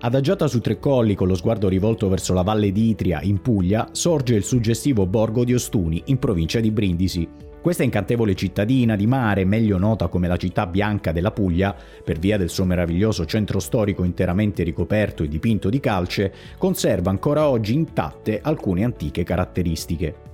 Adagiata su tre colli con lo sguardo rivolto verso la valle di Itria, in Puglia, sorge il suggestivo borgo di Ostuni, in provincia di Brindisi. Questa incantevole cittadina di mare, meglio nota come la città bianca della Puglia, per via del suo meraviglioso centro storico interamente ricoperto e dipinto di calce, conserva ancora oggi intatte alcune antiche caratteristiche.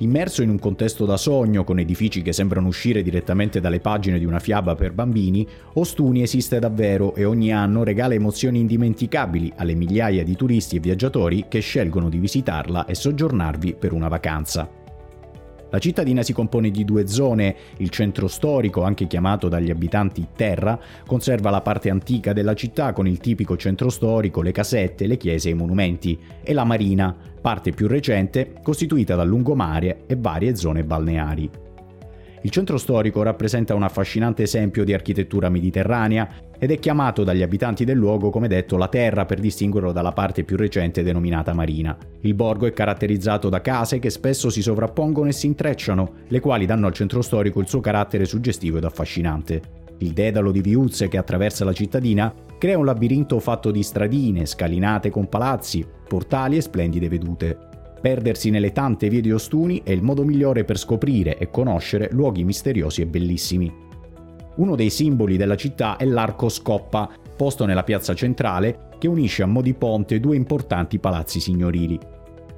Immerso in un contesto da sogno, con edifici che sembrano uscire direttamente dalle pagine di una fiaba per bambini, Ostuni esiste davvero e ogni anno regala emozioni indimenticabili alle migliaia di turisti e viaggiatori che scelgono di visitarla e soggiornarvi per una vacanza. La cittadina si compone di due zone, il centro storico, anche chiamato dagli abitanti Terra, conserva la parte antica della città con il tipico centro storico, le casette, le chiese e i monumenti, e la marina, parte più recente, costituita dal lungomare e varie zone balneari. Il centro storico rappresenta un affascinante esempio di architettura mediterranea ed è chiamato dagli abitanti del luogo come detto la terra per distinguerlo dalla parte più recente denominata marina. Il borgo è caratterizzato da case che spesso si sovrappongono e si intrecciano, le quali danno al centro storico il suo carattere suggestivo ed affascinante. Il dedalo di viuzze che attraversa la cittadina crea un labirinto fatto di stradine, scalinate con palazzi, portali e splendide vedute. Perdersi nelle tante vie di Ostuni è il modo migliore per scoprire e conoscere luoghi misteriosi e bellissimi. Uno dei simboli della città è l'arco Scoppa, posto nella piazza centrale, che unisce a mo' di ponte due importanti palazzi signorili.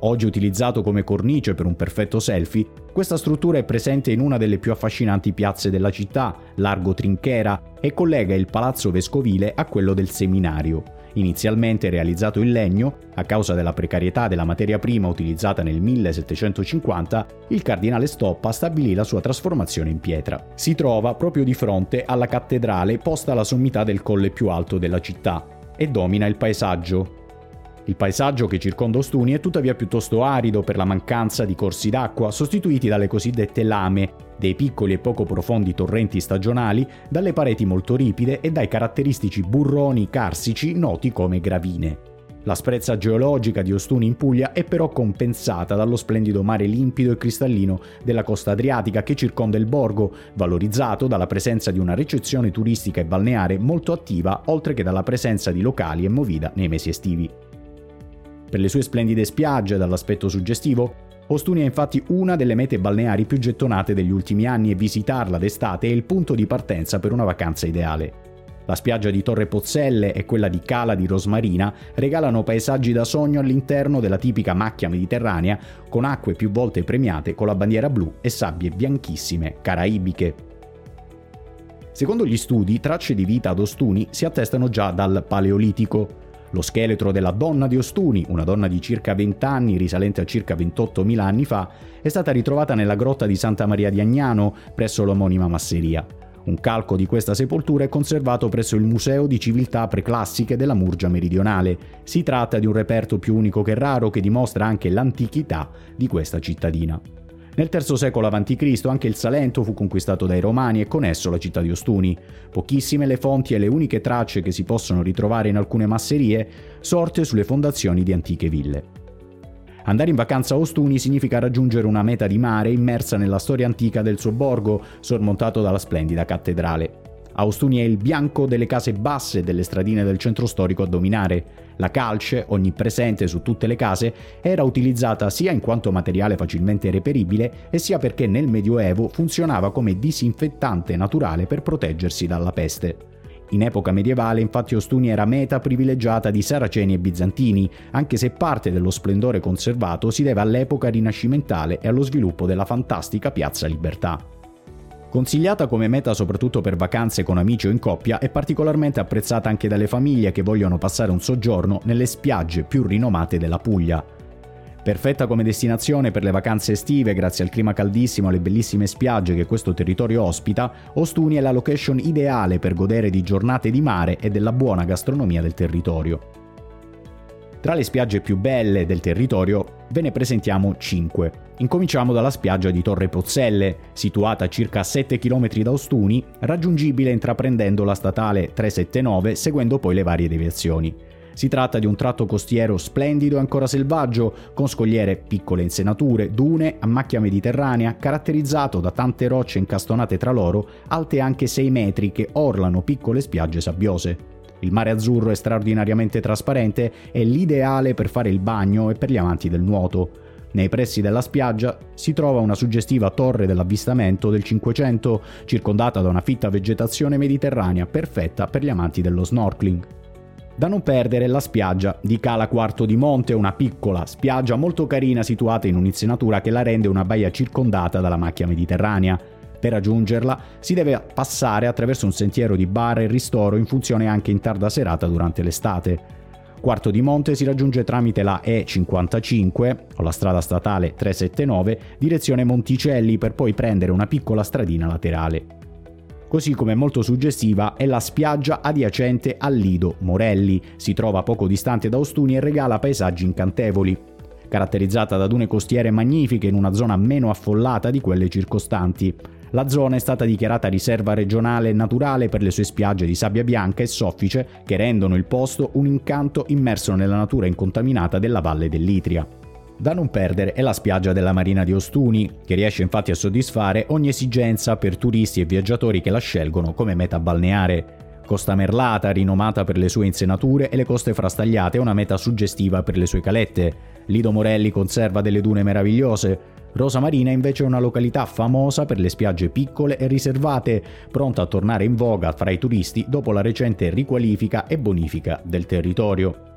Oggi utilizzato come cornice per un perfetto selfie, questa struttura è presente in una delle più affascinanti piazze della città, Largo Trinchera, e collega il palazzo vescovile a quello del seminario. Inizialmente realizzato in legno, a causa della precarietà della materia prima utilizzata nel 1750, il cardinale Stoppa stabilì la sua trasformazione in pietra. Si trova proprio di fronte alla cattedrale posta alla sommità del colle più alto della città e domina il paesaggio, il paesaggio che circonda Ostuni è tuttavia piuttosto arido per la mancanza di corsi d'acqua, sostituiti dalle cosiddette lame, dei piccoli e poco profondi torrenti stagionali, dalle pareti molto ripide e dai caratteristici burroni carsici noti come gravine. La sprezza geologica di Ostuni in Puglia è però compensata dallo splendido mare limpido e cristallino della costa adriatica che circonda il borgo, valorizzato dalla presenza di una ricezione turistica e balneare molto attiva, oltre che dalla presenza di locali e movida nei mesi estivi. Per le sue splendide spiagge dall'aspetto suggestivo, Ostuni è infatti una delle mete balneari più gettonate degli ultimi anni e visitarla d'estate è il punto di partenza per una vacanza ideale. La spiaggia di Torre Pozzelle e quella di Cala di Rosmarina regalano paesaggi da sogno all'interno della tipica macchia mediterranea con acque più volte premiate con la bandiera blu e sabbie bianchissime caraibiche. Secondo gli studi, tracce di vita ad Ostuni si attestano già dal Paleolitico. Lo scheletro della donna di Ostuni, una donna di circa 20 anni risalente a circa 28.000 anni fa, è stata ritrovata nella grotta di Santa Maria di Agnano presso l'omonima masseria. Un calco di questa sepoltura è conservato presso il Museo di Civiltà Preclassiche della Murgia Meridionale. Si tratta di un reperto più unico che raro che dimostra anche l'antichità di questa cittadina. Nel III secolo a.C. anche il Salento fu conquistato dai Romani e con esso la città di Ostuni. Pochissime le fonti e le uniche tracce che si possono ritrovare in alcune masserie sorte sulle fondazioni di antiche ville. Andare in vacanza a Ostuni significa raggiungere una meta di mare immersa nella storia antica del suo borgo, sormontato dalla splendida cattedrale. Austuni è il bianco delle case basse delle stradine del centro storico a dominare. La calce, onnipresente su tutte le case, era utilizzata sia in quanto materiale facilmente reperibile e sia perché nel Medioevo funzionava come disinfettante naturale per proteggersi dalla peste. In epoca medievale infatti Ostuni era meta privilegiata di saraceni e bizantini, anche se parte dello splendore conservato si deve all'epoca rinascimentale e allo sviluppo della fantastica Piazza Libertà. Consigliata come meta soprattutto per vacanze con amici o in coppia, è particolarmente apprezzata anche dalle famiglie che vogliono passare un soggiorno nelle spiagge più rinomate della Puglia. Perfetta come destinazione per le vacanze estive grazie al clima caldissimo e alle bellissime spiagge che questo territorio ospita, Ostuni è la location ideale per godere di giornate di mare e della buona gastronomia del territorio. Tra le spiagge più belle del territorio ve ne presentiamo 5. Incominciamo dalla spiaggia di Torre Pozzelle, situata a circa 7 km da Ostuni, raggiungibile intraprendendo la statale 379 seguendo poi le varie deviazioni. Si tratta di un tratto costiero splendido e ancora selvaggio, con scogliere, piccole insenature, dune a macchia mediterranea, caratterizzato da tante rocce incastonate tra loro, alte anche 6 metri che orlano piccole spiagge sabbiose. Il mare azzurro è straordinariamente trasparente e l'ideale per fare il bagno e per gli amanti del nuoto. Nei pressi della spiaggia si trova una suggestiva torre dell'avvistamento del 500, circondata da una fitta vegetazione mediterranea perfetta per gli amanti dello snorkeling. Da non perdere la spiaggia di Cala Quarto di Monte, una piccola spiaggia molto carina situata in un'insenatura che la rende una baia circondata dalla macchia mediterranea. Per raggiungerla si deve passare attraverso un sentiero di bar e ristoro in funzione anche in tarda serata durante l'estate. Quarto di Monte si raggiunge tramite la E55 o la strada statale 379 direzione Monticelli per poi prendere una piccola stradina laterale. Così come molto suggestiva è la spiaggia adiacente al Lido Morelli, si trova poco distante da Ostuni e regala paesaggi incantevoli. Caratterizzata da dune costiere magnifiche in una zona meno affollata di quelle circostanti. La zona è stata dichiarata riserva regionale naturale per le sue spiagge di sabbia bianca e soffice che rendono il posto un incanto immerso nella natura incontaminata della valle dell'Itria. Da non perdere è la spiaggia della Marina di Ostuni, che riesce infatti a soddisfare ogni esigenza per turisti e viaggiatori che la scelgono come meta balneare. Costa Merlata, rinomata per le sue insenature, e le coste frastagliate è una meta suggestiva per le sue calette. Lido Morelli conserva delle dune meravigliose, Rosa Marina invece è una località famosa per le spiagge piccole e riservate, pronta a tornare in voga fra i turisti dopo la recente riqualifica e bonifica del territorio.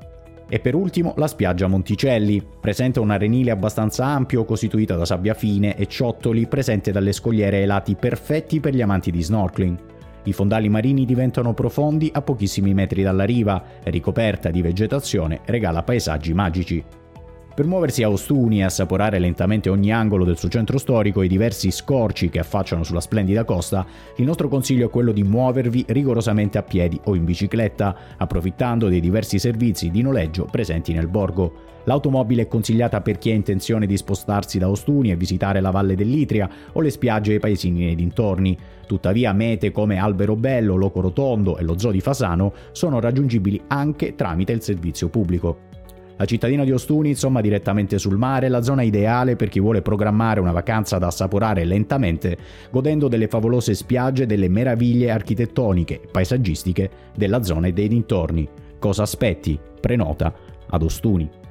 E per ultimo la spiaggia Monticelli, presenta un arenile abbastanza ampio costituito da sabbia fine e ciottoli presente dalle scogliere ai lati perfetti per gli amanti di snorkeling. I fondali marini diventano profondi a pochissimi metri dalla riva e ricoperta di vegetazione regala paesaggi magici. Per muoversi a Ostuni e assaporare lentamente ogni angolo del suo centro storico e i diversi scorci che affacciano sulla splendida costa, il nostro consiglio è quello di muovervi rigorosamente a piedi o in bicicletta, approfittando dei diversi servizi di noleggio presenti nel borgo. L'automobile è consigliata per chi ha intenzione di spostarsi da Ostuni e visitare la valle dell'Itria o le spiagge e i paesini nei dintorni. Tuttavia mete come Alberobello, Loco Rotondo e lo Zoo di Fasano sono raggiungibili anche tramite il servizio pubblico. La cittadina di Ostuni, insomma, direttamente sul mare, è la zona ideale per chi vuole programmare una vacanza da assaporare lentamente, godendo delle favolose spiagge e delle meraviglie architettoniche e paesaggistiche della zona e dei dintorni. Cosa aspetti? Prenota ad Ostuni.